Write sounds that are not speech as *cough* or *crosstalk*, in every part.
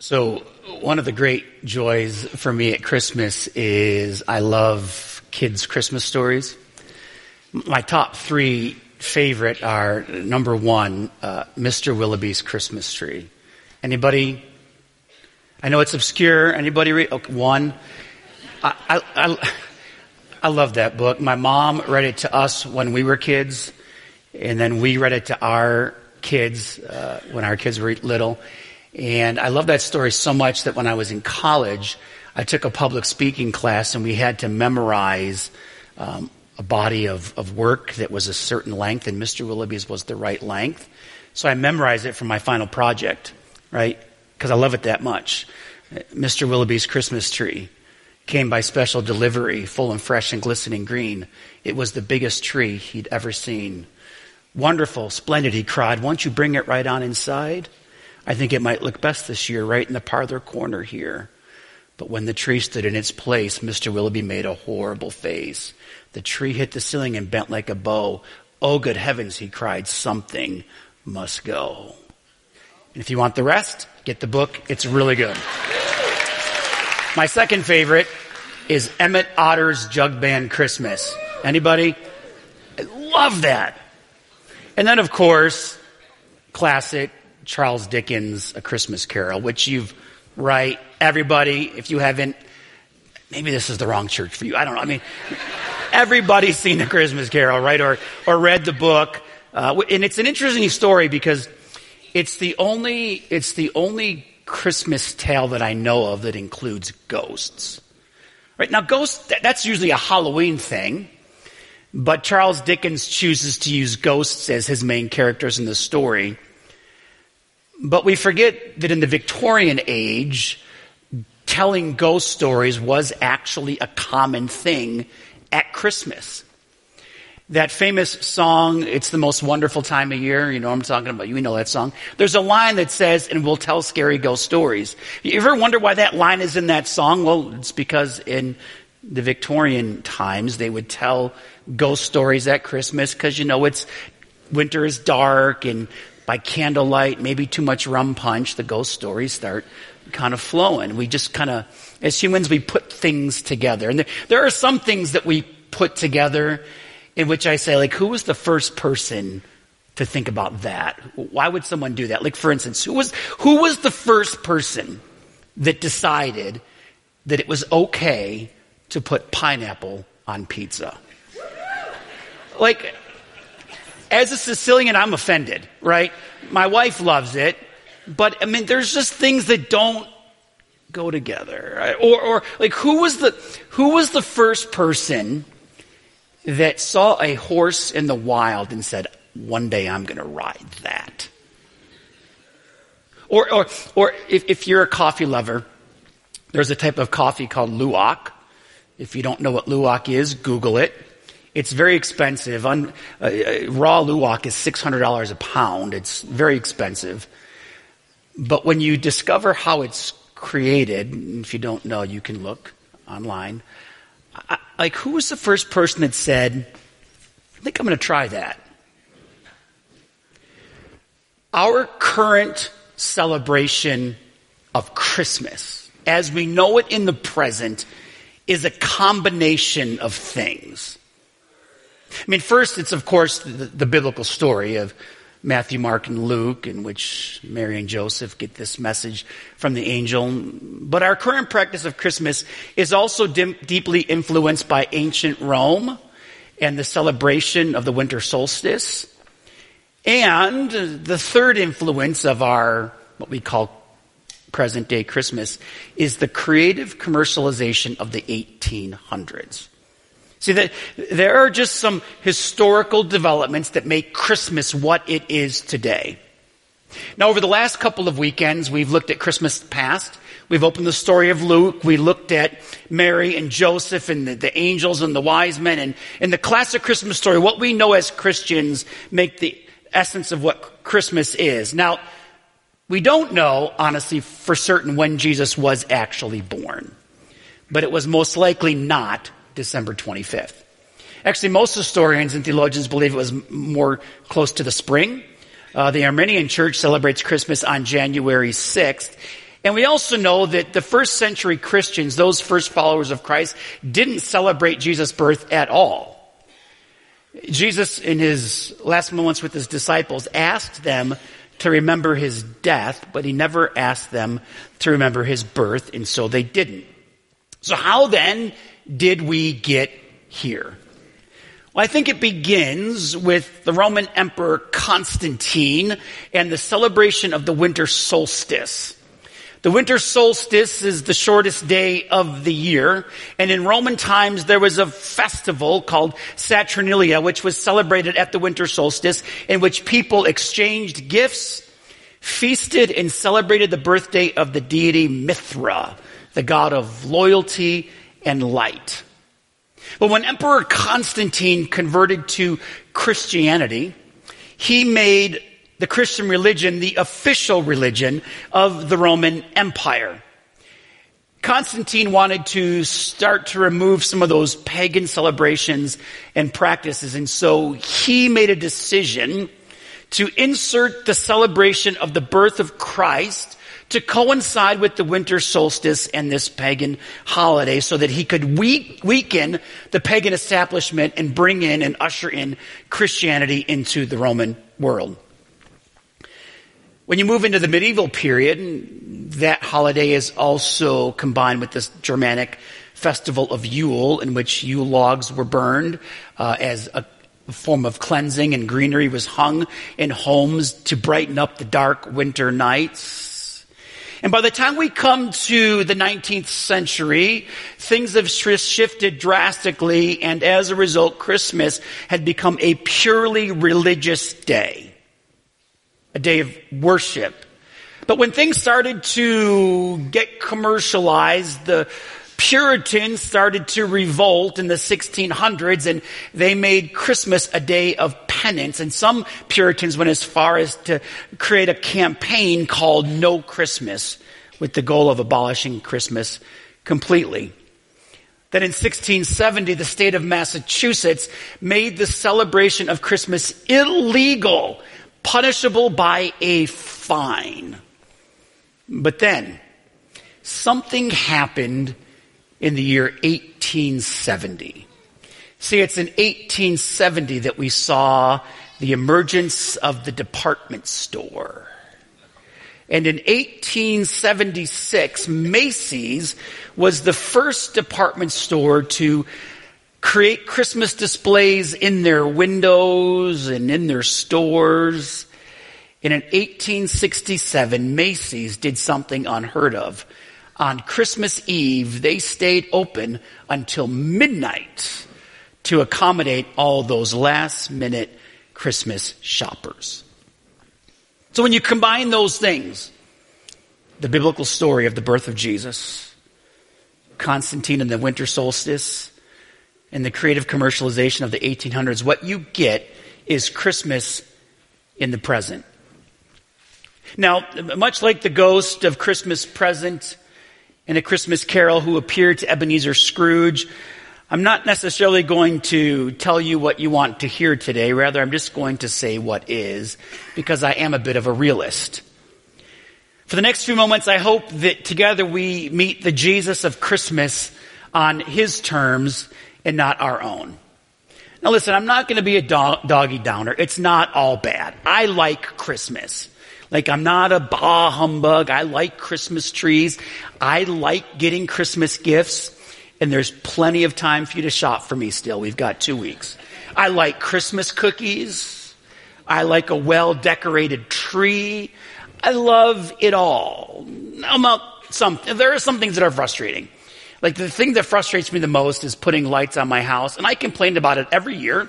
So, one of the great joys for me at Christmas is I love kids' Christmas stories. My top three favorite are number one, uh, Mr. Willoughby's Christmas Tree. Anybody? I know it's obscure. Anybody read? Okay, one. I, I, I, I love that book. My mom read it to us when we were kids, and then we read it to our kids uh, when our kids were little. And I love that story so much that when I was in college, I took a public speaking class and we had to memorize um, a body of, of work that was a certain length, and Mr. Willoughby's was the right length. So I memorized it for my final project, right? Because I love it that much. Mr. Willoughby's Christmas tree came by special delivery, full and fresh and glistening green. It was the biggest tree he'd ever seen. Wonderful, splendid, he cried. Won't you bring it right on inside? I think it might look best this year right in the parlor corner here. But when the tree stood in its place, Mr. Willoughby made a horrible face. The tree hit the ceiling and bent like a bow. Oh, good heavens, he cried, something must go. And if you want the rest, get the book. It's really good. My second favorite is Emmett Otter's Jug Band Christmas. Anybody? I love that. And then, of course, classic Charles Dickens' A Christmas Carol, which you've, right, everybody, if you haven't, maybe this is the wrong church for you. I don't know. I mean, everybody's seen A Christmas Carol, right? Or, or read the book. Uh, and it's an interesting story because it's the only, it's the only Christmas tale that I know of that includes ghosts. Right? Now ghosts, that's usually a Halloween thing. But Charles Dickens chooses to use ghosts as his main characters in the story. But we forget that in the Victorian age, telling ghost stories was actually a common thing at Christmas. That famous song, It's the Most Wonderful Time of Year, you know I'm talking about, you know that song. There's a line that says, and we'll tell scary ghost stories. You ever wonder why that line is in that song? Well, it's because in the Victorian times, they would tell ghost stories at Christmas because, you know, it's, winter is dark and by candlelight, maybe too much rum punch, the ghost stories start kind of flowing. We just kind of, as humans, we put things together. And there, are some things that we put together in which I say, like, who was the first person to think about that? Why would someone do that? Like, for instance, who was, who was the first person that decided that it was okay to put pineapple on pizza? Like, as a Sicilian, I'm offended, right? My wife loves it, but I mean, there's just things that don't go together. Right? Or, or like, who was the who was the first person that saw a horse in the wild and said, "One day I'm going to ride that"? Or, or, or if, if you're a coffee lover, there's a type of coffee called luwak. If you don't know what luwak is, Google it. It's very expensive. Un, uh, uh raw luwak is $600 a pound. It's very expensive. But when you discover how it's created, if you don't know, you can look online. I, like, who was the first person that said, I think I'm going to try that? Our current celebration of Christmas, as we know it in the present, is a combination of things. I mean, first, it's of course the, the, biblical story of Matthew, Mark, and Luke, in which Mary and Joseph get this message from the angel. But our current practice of Christmas is also dim, deeply influenced by ancient Rome and the celebration of the winter solstice. And the third influence of our, what we call present day Christmas, is the creative commercialization of the 1800s. See, that there are just some historical developments that make Christmas what it is today. Now, over the last couple of weekends, we've looked at Christmas past. We've opened the story of Luke. We looked at Mary and Joseph and the, the angels and the wise men. And the classic Christmas story, what we know as Christians make the essence of what Christmas is. Now, we don't know, honestly, for certain when Jesus was actually born. But it was most likely not December 25th. Actually, most historians and theologians believe it was more close to the spring. Uh, the Armenian church celebrates Christmas on January 6th. And we also know that the first century Christians, those first followers of Christ, didn't celebrate Jesus' birth at all. Jesus, in his last moments with his disciples, asked them to remember his death, but he never asked them to remember his birth, and so they didn't. So how then did we get here? Well, I think it begins with the Roman Emperor Constantine and the celebration of the winter solstice. The winter solstice is the shortest day of the year, and in Roman times there was a festival called Saturnalia, which was celebrated at the winter solstice, in which people exchanged gifts, feasted, and celebrated the birthday of the deity Mithra, the god of loyalty and light. But when Emperor Constantine converted to Christianity, he made the Christian religion the official religion of the Roman Empire. Constantine wanted to start to remove some of those pagan celebrations and practices, and so he made a decision to insert the celebration of the birth of Christ to coincide with the winter solstice and this pagan holiday so that he could weaken the pagan establishment and bring in and usher in Christianity into the Roman world. When you move into the medieval period, that holiday is also combined with this Germanic festival of Yule, in which Yule logs were burned uh, as a form of cleansing, and greenery was hung in homes to brighten up the dark winter nights. And by the time we come to the 19th century, things have shifted drastically, and as a result, Christmas had become a purely religious day a day of worship. But when things started to get commercialized, the Puritans started to revolt in the 1600s and they made Christmas a day of penance. And some Puritans went as far as to create a campaign called No Christmas with the goal of abolishing Christmas completely. Then in 1670, the state of Massachusetts made the celebration of Christmas illegal punishable by a fine. But then, something happened in the year 1870. See, it's in 1870 that we saw the emergence of the department store. And in 1876, Macy's was the first department store to create Christmas displays in their windows and in their stores. And in 1867, Macy's did something unheard of. On Christmas Eve, they stayed open until midnight to accommodate all those last minute Christmas shoppers. So when you combine those things, the biblical story of the birth of Jesus, Constantine and the winter solstice, and the creative commercialization of the 1800s, what you get is Christmas in the present. Now, much like the ghost of Christmas present in a Christmas carol who appeared to Ebenezer Scrooge, I'm not necessarily going to tell you what you want to hear today. Rather, I'm just going to say what is, because I am a bit of a realist. For the next few moments, I hope that together we meet the Jesus of Christmas on his terms and not our own. Now listen, I'm not going to be a dog, doggy downer. It's not all bad. I like Christmas. Like I'm not a bah humbug. I like Christmas trees. I like getting Christmas gifts. And there's plenty of time for you to shop for me still. We've got two weeks. I like Christmas cookies. I like a well decorated tree. I love it all. Some, there are some things that are frustrating. Like the thing that frustrates me the most is putting lights on my house, and I complained about it every year.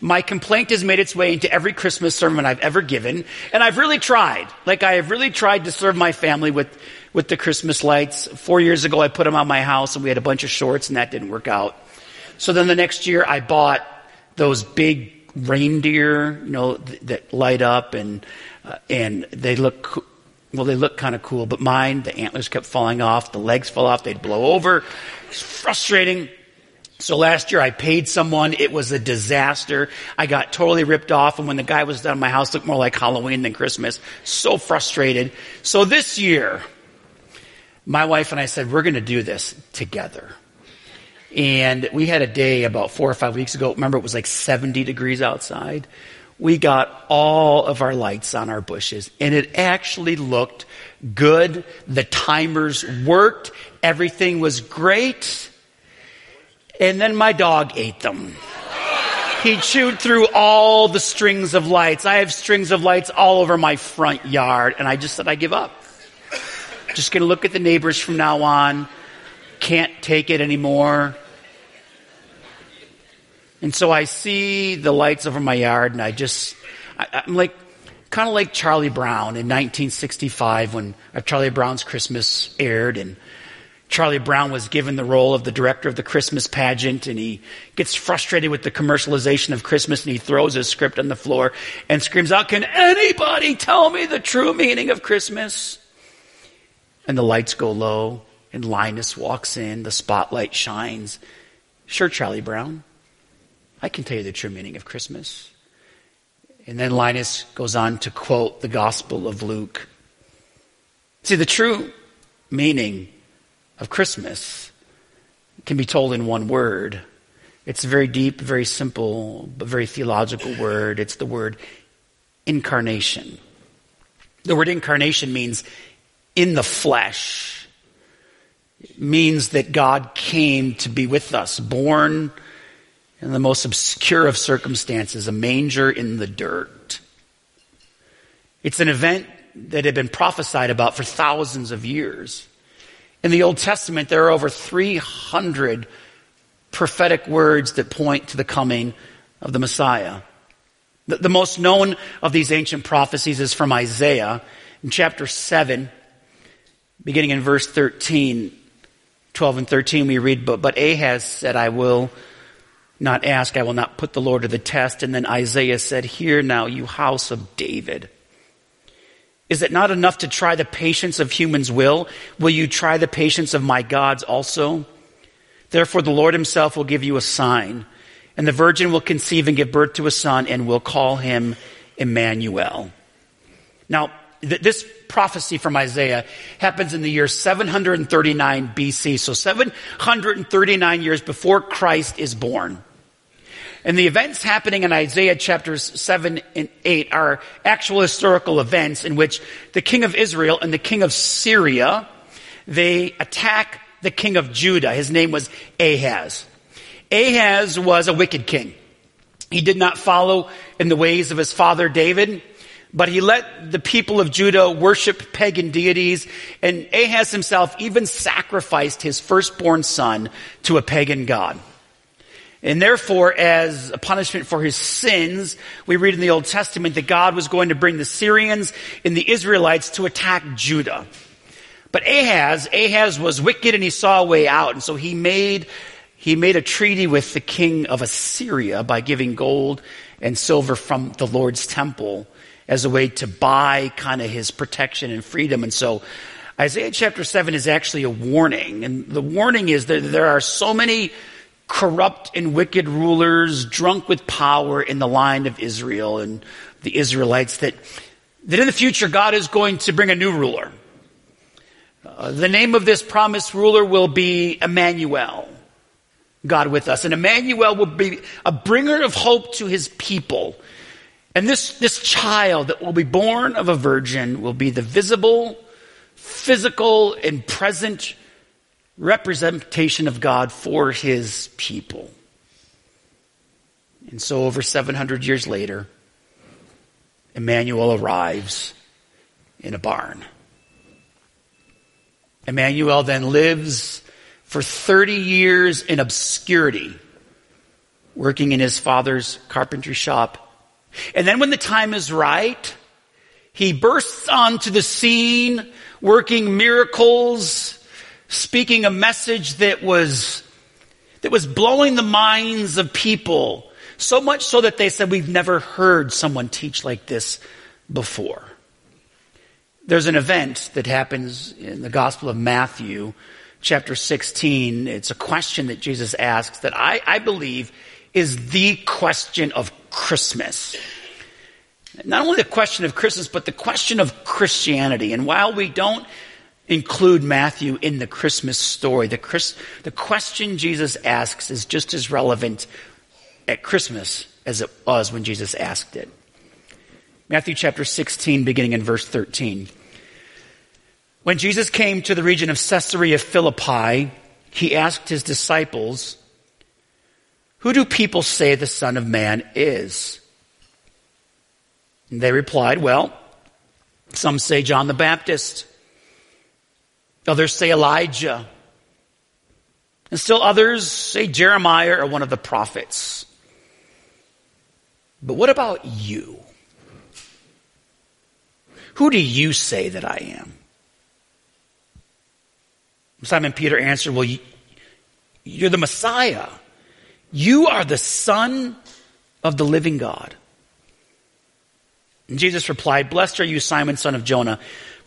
My complaint has made its way into every Christmas sermon I've ever given, and I've really tried. Like I have really tried to serve my family with, with the Christmas lights. Four years ago I put them on my house and we had a bunch of shorts and that didn't work out. So then the next year I bought those big reindeer, you know, th- that light up and, uh, and they look well, they look kind of cool, but mine, the antlers kept falling off, the legs fell off, they'd blow over. It's frustrating. So last year I paid someone. It was a disaster. I got totally ripped off. And when the guy was done, my house looked more like Halloween than Christmas. So frustrated. So this year, my wife and I said, we're going to do this together. And we had a day about four or five weeks ago. Remember, it was like 70 degrees outside. We got all of our lights on our bushes, and it actually looked good. The timers worked. Everything was great. And then my dog ate them. He chewed through all the strings of lights. I have strings of lights all over my front yard, and I just said, I give up. Just gonna look at the neighbors from now on. Can't take it anymore. And so I see the lights over my yard, and I just, I, am like, kind of like Charlie Brown in 1965 when uh, Charlie Brown's Christmas aired, and Charlie Brown was given the role of the director of the Christmas pageant, and he gets frustrated with the commercialization of Christmas, and he throws his script on the floor and screams out, Can anybody tell me the true meaning of Christmas? And the lights go low, and Linus walks in, the spotlight shines. Sure, Charlie Brown. I can tell you the true meaning of Christmas. And then Linus goes on to quote the Gospel of Luke. See, the true meaning of Christmas can be told in one word. It's a very deep, very simple, but very theological word. It's the word incarnation. The word incarnation means in the flesh. It means that God came to be with us, born in the most obscure of circumstances, a manger in the dirt. It's an event that had been prophesied about for thousands of years. In the Old Testament, there are over 300 prophetic words that point to the coming of the Messiah. The, the most known of these ancient prophecies is from Isaiah in chapter 7, beginning in verse 13. 12 and 13 we read, but, but Ahaz said, I will not ask, I will not put the Lord to the test. And then Isaiah said, Hear now, you house of David. Is it not enough to try the patience of humans' will? Will you try the patience of my God's also? Therefore, the Lord himself will give you a sign, and the virgin will conceive and give birth to a son, and will call him Emmanuel. Now, th- this prophecy from Isaiah happens in the year 739 BC, so 739 years before Christ is born. And the events happening in Isaiah chapters 7 and 8 are actual historical events in which the king of Israel and the king of Syria, they attack the king of Judah. His name was Ahaz. Ahaz was a wicked king. He did not follow in the ways of his father David, but he let the people of Judah worship pagan deities, and Ahaz himself even sacrificed his firstborn son to a pagan god. And therefore, as a punishment for his sins, we read in the Old Testament that God was going to bring the Syrians and the Israelites to attack Judah. But Ahaz, Ahaz was wicked and he saw a way out. And so he made, he made a treaty with the king of Assyria by giving gold and silver from the Lord's temple as a way to buy kind of his protection and freedom. And so Isaiah chapter 7 is actually a warning. And the warning is that there are so many corrupt and wicked rulers, drunk with power in the line of Israel and the Israelites, that, that in the future God is going to bring a new ruler. Uh, the name of this promised ruler will be Emmanuel, God with us. And Emmanuel will be a bringer of hope to his people. And this, this child that will be born of a virgin will be the visible, physical, and present representation of God for his people. And so, over 700 years later, Emmanuel arrives in a barn. Emmanuel then lives for 30 years in obscurity, working in his father's carpentry shop. And then, when the time is right, he bursts onto the scene, working miracles speaking a message that was, that was blowing the minds of people. So much so that they said, we've never heard someone teach like this before. There's an event that happens in the Gospel of Matthew, chapter 16. It's a question that Jesus asks that I, I believe is the question of Christmas. Not only the question of Christmas, but the question of Christianity. And while we don't include Matthew in the Christmas story. The, Chris, the question Jesus asks is just as relevant at Christmas as it was when Jesus asked it. Matthew chapter 16, beginning in verse 13. When Jesus came to the region of Caesarea Philippi, he asked his disciples, Who do people say the Son of Man is? And they replied, Well, some say John the Baptist. Others say Elijah. And still others say Jeremiah or one of the prophets. But what about you? Who do you say that I am? Simon Peter answered, Well, you're the Messiah. You are the Son of the living God. And Jesus replied, Blessed are you, Simon, son of Jonah,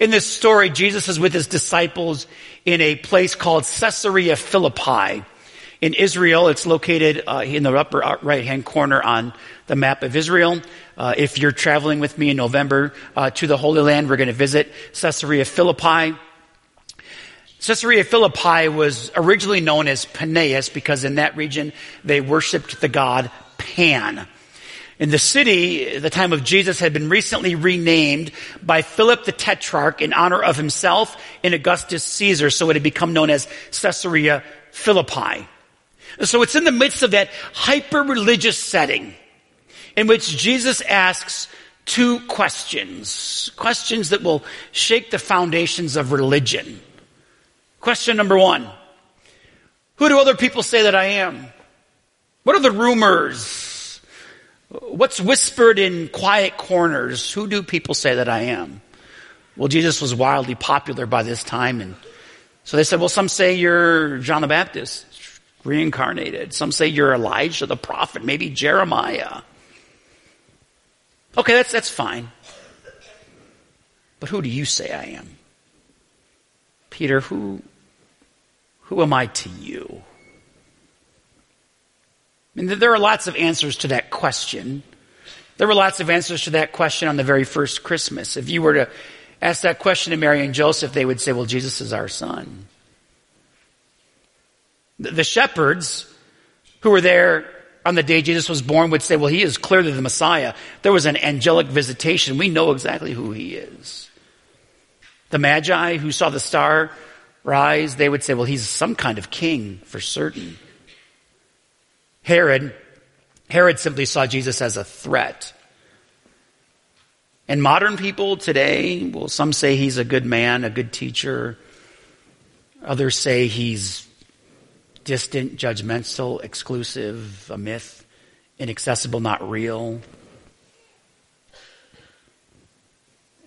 In this story, Jesus is with his disciples in a place called Caesarea Philippi. In Israel, it's located uh, in the upper right hand corner on the map of Israel. Uh, if you're traveling with me in November uh, to the Holy Land, we're going to visit Caesarea Philippi. Caesarea Philippi was originally known as Paneas because in that region they worshipped the god Pan. In the city, the time of Jesus had been recently renamed by Philip the Tetrarch in honor of himself and Augustus Caesar, so it had become known as Caesarea Philippi. So it's in the midst of that hyper-religious setting in which Jesus asks two questions, questions that will shake the foundations of religion. Question number one. Who do other people say that I am? What are the rumors? What's whispered in quiet corners? Who do people say that I am? Well, Jesus was wildly popular by this time and so they said, well, some say you're John the Baptist, reincarnated. Some say you're Elijah the prophet, maybe Jeremiah. Okay, that's, that's fine. But who do you say I am? Peter, who, who am I to you? I mean, there are lots of answers to that question. There were lots of answers to that question on the very first Christmas. If you were to ask that question to Mary and Joseph, they would say, well, Jesus is our son. The shepherds who were there on the day Jesus was born would say, well, he is clearly the Messiah. There was an angelic visitation. We know exactly who he is. The Magi who saw the star rise, they would say, well, he's some kind of king for certain. Herod, Herod simply saw Jesus as a threat. And modern people today, well, some say he's a good man, a good teacher. Others say he's distant, judgmental, exclusive, a myth, inaccessible, not real.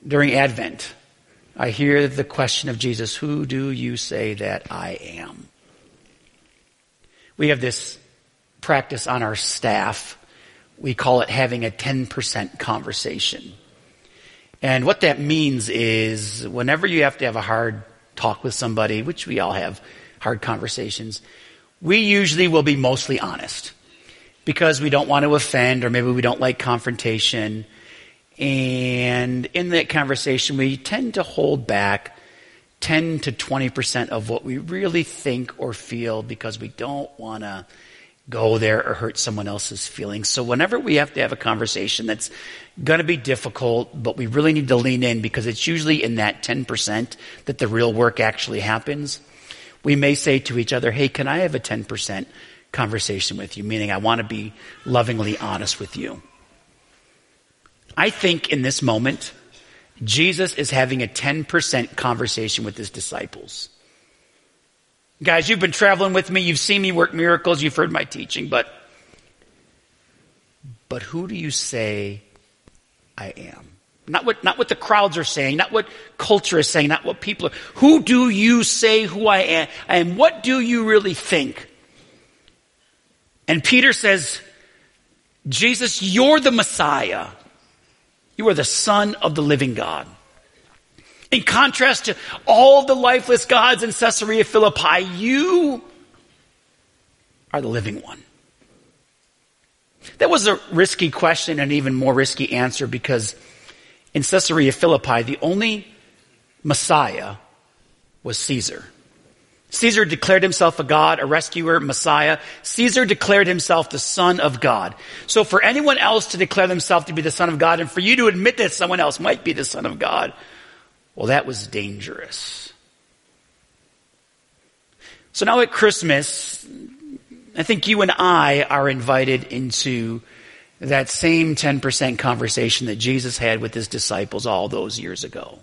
During Advent, I hear the question of Jesus, who do you say that I am? We have this practice on our staff. We call it having a 10% conversation. And what that means is whenever you have to have a hard talk with somebody, which we all have hard conversations, we usually will be mostly honest because we don't want to offend or maybe we don't like confrontation. And in that conversation, we tend to hold back 10 to 20% of what we really think or feel because we don't want to go there or hurt someone else's feelings. So whenever we have to have a conversation that's going to be difficult, but we really need to lean in because it's usually in that 10% that the real work actually happens, we may say to each other, Hey, can I have a 10% conversation with you? Meaning I want to be lovingly honest with you. I think in this moment, Jesus is having a 10% conversation with his disciples. Guys, you've been traveling with me. You've seen me work miracles. You've heard my teaching, but, but who do you say I am? Not what, not what the crowds are saying, not what culture is saying, not what people are. Who do you say who I am? And what do you really think? And Peter says, Jesus, you're the Messiah. You are the Son of the living God. In contrast to all the lifeless gods in Caesarea Philippi, you are the living one. That was a risky question and even more risky answer because in Caesarea Philippi, the only Messiah was Caesar. Caesar declared himself a God, a rescuer, Messiah. Caesar declared himself the Son of God. So for anyone else to declare themselves to be the Son of God and for you to admit that someone else might be the Son of God, well, that was dangerous. So now at Christmas, I think you and I are invited into that same 10% conversation that Jesus had with his disciples all those years ago.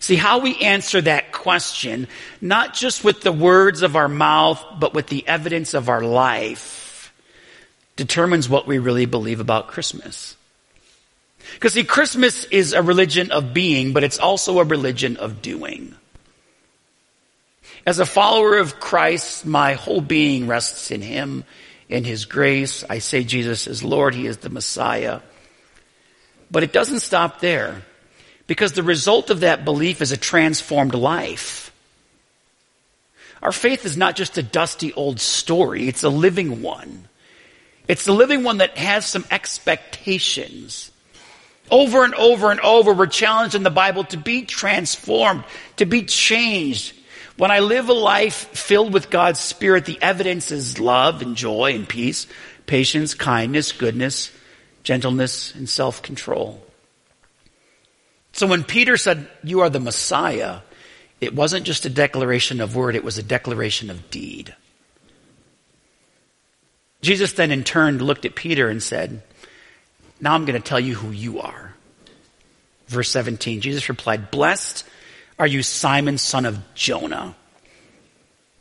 See, how we answer that question, not just with the words of our mouth, but with the evidence of our life, determines what we really believe about Christmas. Because see, Christmas is a religion of being, but it's also a religion of doing. As a follower of Christ, my whole being rests in Him, in His grace. I say Jesus is Lord. He is the Messiah. But it doesn't stop there. Because the result of that belief is a transformed life. Our faith is not just a dusty old story, it's a living one. It's the living one that has some expectations. Over and over and over, we're challenged in the Bible to be transformed, to be changed. When I live a life filled with God's Spirit, the evidence is love and joy and peace, patience, kindness, goodness, gentleness, and self control. So when Peter said, You are the Messiah, it wasn't just a declaration of word, it was a declaration of deed. Jesus then in turn looked at Peter and said, Now I'm going to tell you who you are. Verse 17, Jesus replied, Blessed are you, Simon, son of Jonah.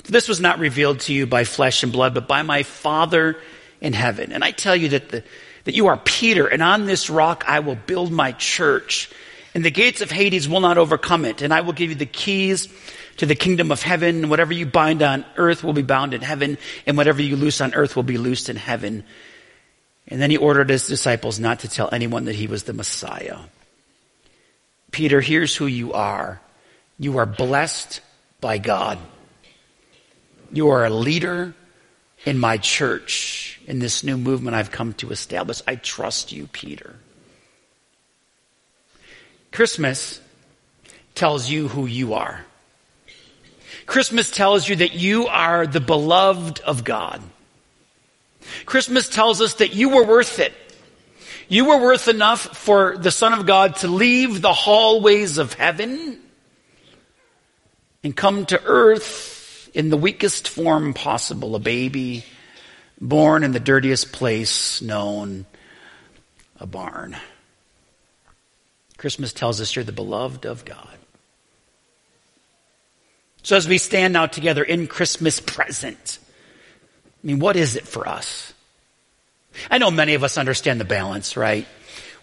This was not revealed to you by flesh and blood, but by my Father in heaven. And I tell you that, the, that you are Peter, and on this rock I will build my church and the gates of Hades will not overcome it. And I will give you the keys to the kingdom of heaven. And whatever you bind on earth will be bound in heaven, and whatever you loose on earth will be loosed in heaven. And then he ordered his disciples not to tell anyone that he was the Messiah. Peter, here's who you are. You are blessed by God. You are a leader in my church, in this new movement I've come to establish. I trust you, Peter. Christmas tells you who you are. Christmas tells you that you are the beloved of God. Christmas tells us that you were worth it. You were worth enough for the Son of God to leave the hallways of heaven and come to earth in the weakest form possible, a baby born in the dirtiest place known, a barn. Christmas tells us you're the beloved of God. So as we stand now together in Christmas present, I mean, what is it for us? I know many of us understand the balance, right?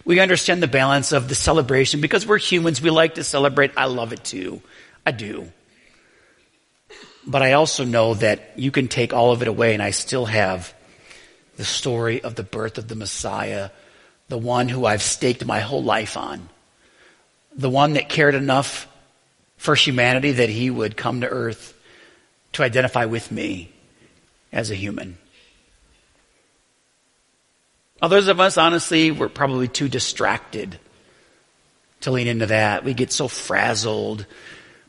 We understand the balance of the celebration because we're humans. We like to celebrate. I love it too. I do. But I also know that you can take all of it away and I still have the story of the birth of the Messiah, the one who I've staked my whole life on the one that cared enough for humanity that he would come to earth to identify with me as a human. Others of us, honestly, we're probably too distracted to lean into that. We get so frazzled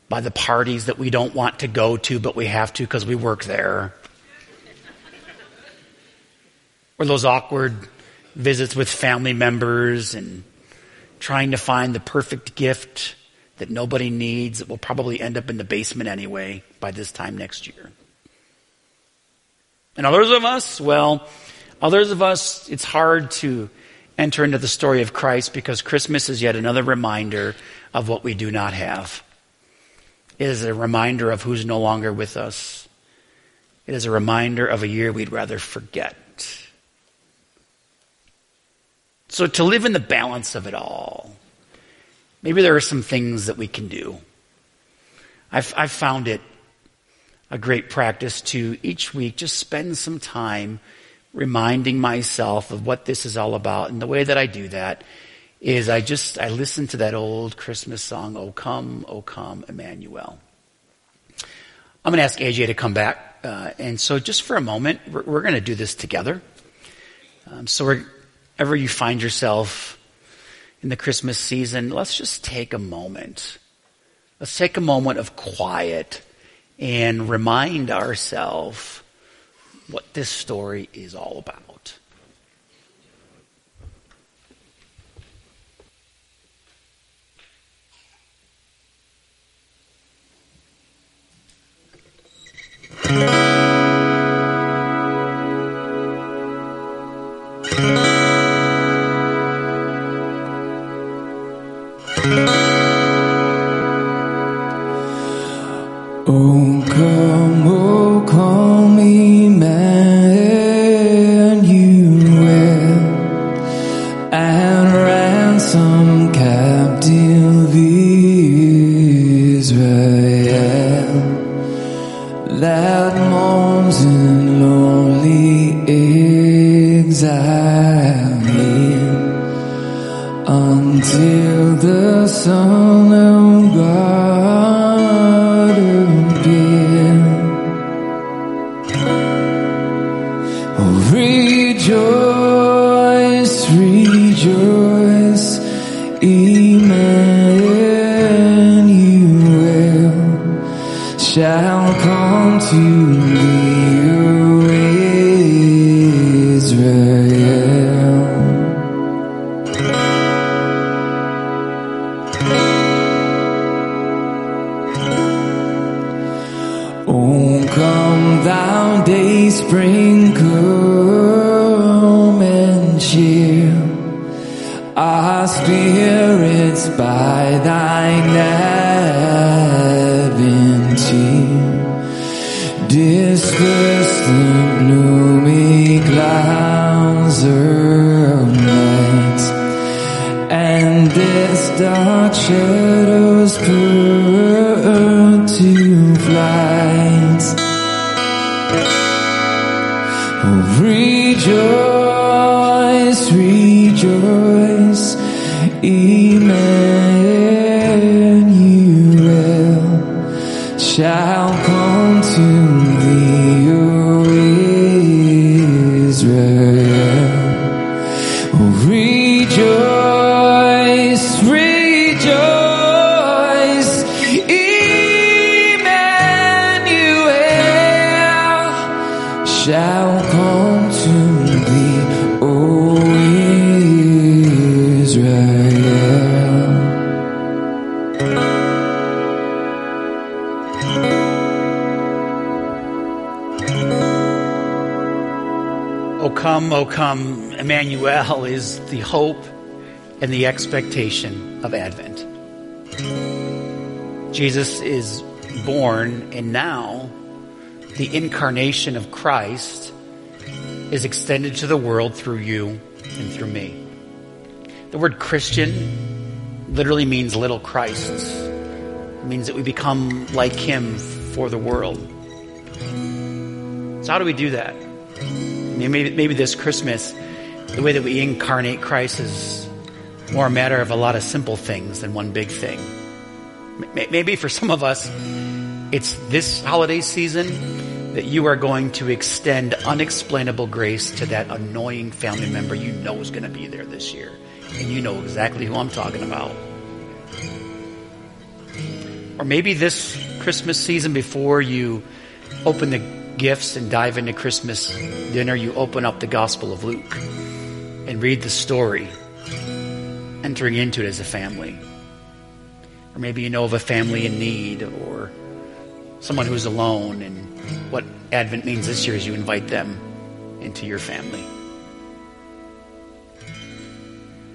by the parties that we don't want to go to, but we have to because we work there. *laughs* or those awkward visits with family members and trying to find the perfect gift that nobody needs that will probably end up in the basement anyway by this time next year. And others of us, well, others of us, it's hard to enter into the story of Christ because Christmas is yet another reminder of what we do not have. It is a reminder of who's no longer with us. It is a reminder of a year we'd rather forget. So to live in the balance of it all, maybe there are some things that we can do. I've, I've found it a great practice to each week just spend some time reminding myself of what this is all about. And the way that I do that is I just, I listen to that old Christmas song, O come, O come, Emmanuel. I'm going to ask AJ to come back. Uh, and so just for a moment, we're, we're going to do this together. Um, so wherever you find yourself in the Christmas season, let's just take a moment. Let's take a moment of quiet and remind ourselves what this story is all about. Come, dark shadows turn to flight. Oh, rejoice, rejoice, amen. Emmanuel is the hope and the expectation of Advent. Jesus is born, and now the incarnation of Christ is extended to the world through you and through me. The word Christian literally means little Christs. It means that we become like Him for the world. So, how do we do that? Maybe, maybe this Christmas, the way that we incarnate Christ is more a matter of a lot of simple things than one big thing. Maybe for some of us, it's this holiday season that you are going to extend unexplainable grace to that annoying family member you know is going to be there this year. And you know exactly who I'm talking about. Or maybe this Christmas season before you open the gifts and dive into Christmas dinner, you open up the Gospel of Luke and read the story, entering into it as a family. Or maybe you know of a family in need or someone who's alone, and what Advent means this year is you invite them into your family.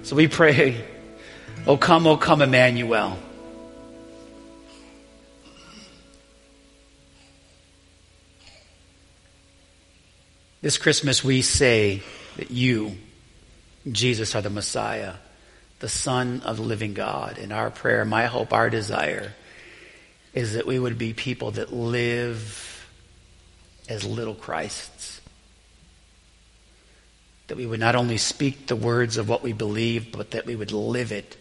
So we pray, O come, O come, Emmanuel. This Christmas, we say that you, Jesus, are the Messiah, the Son of the living God. And our prayer, my hope, our desire is that we would be people that live as little Christs. That we would not only speak the words of what we believe, but that we would live it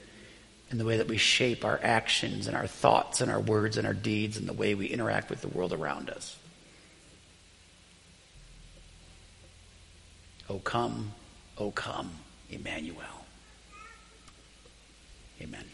in the way that we shape our actions and our thoughts and our words and our deeds and the way we interact with the world around us. Oh, come, oh, come, Emmanuel. Amen.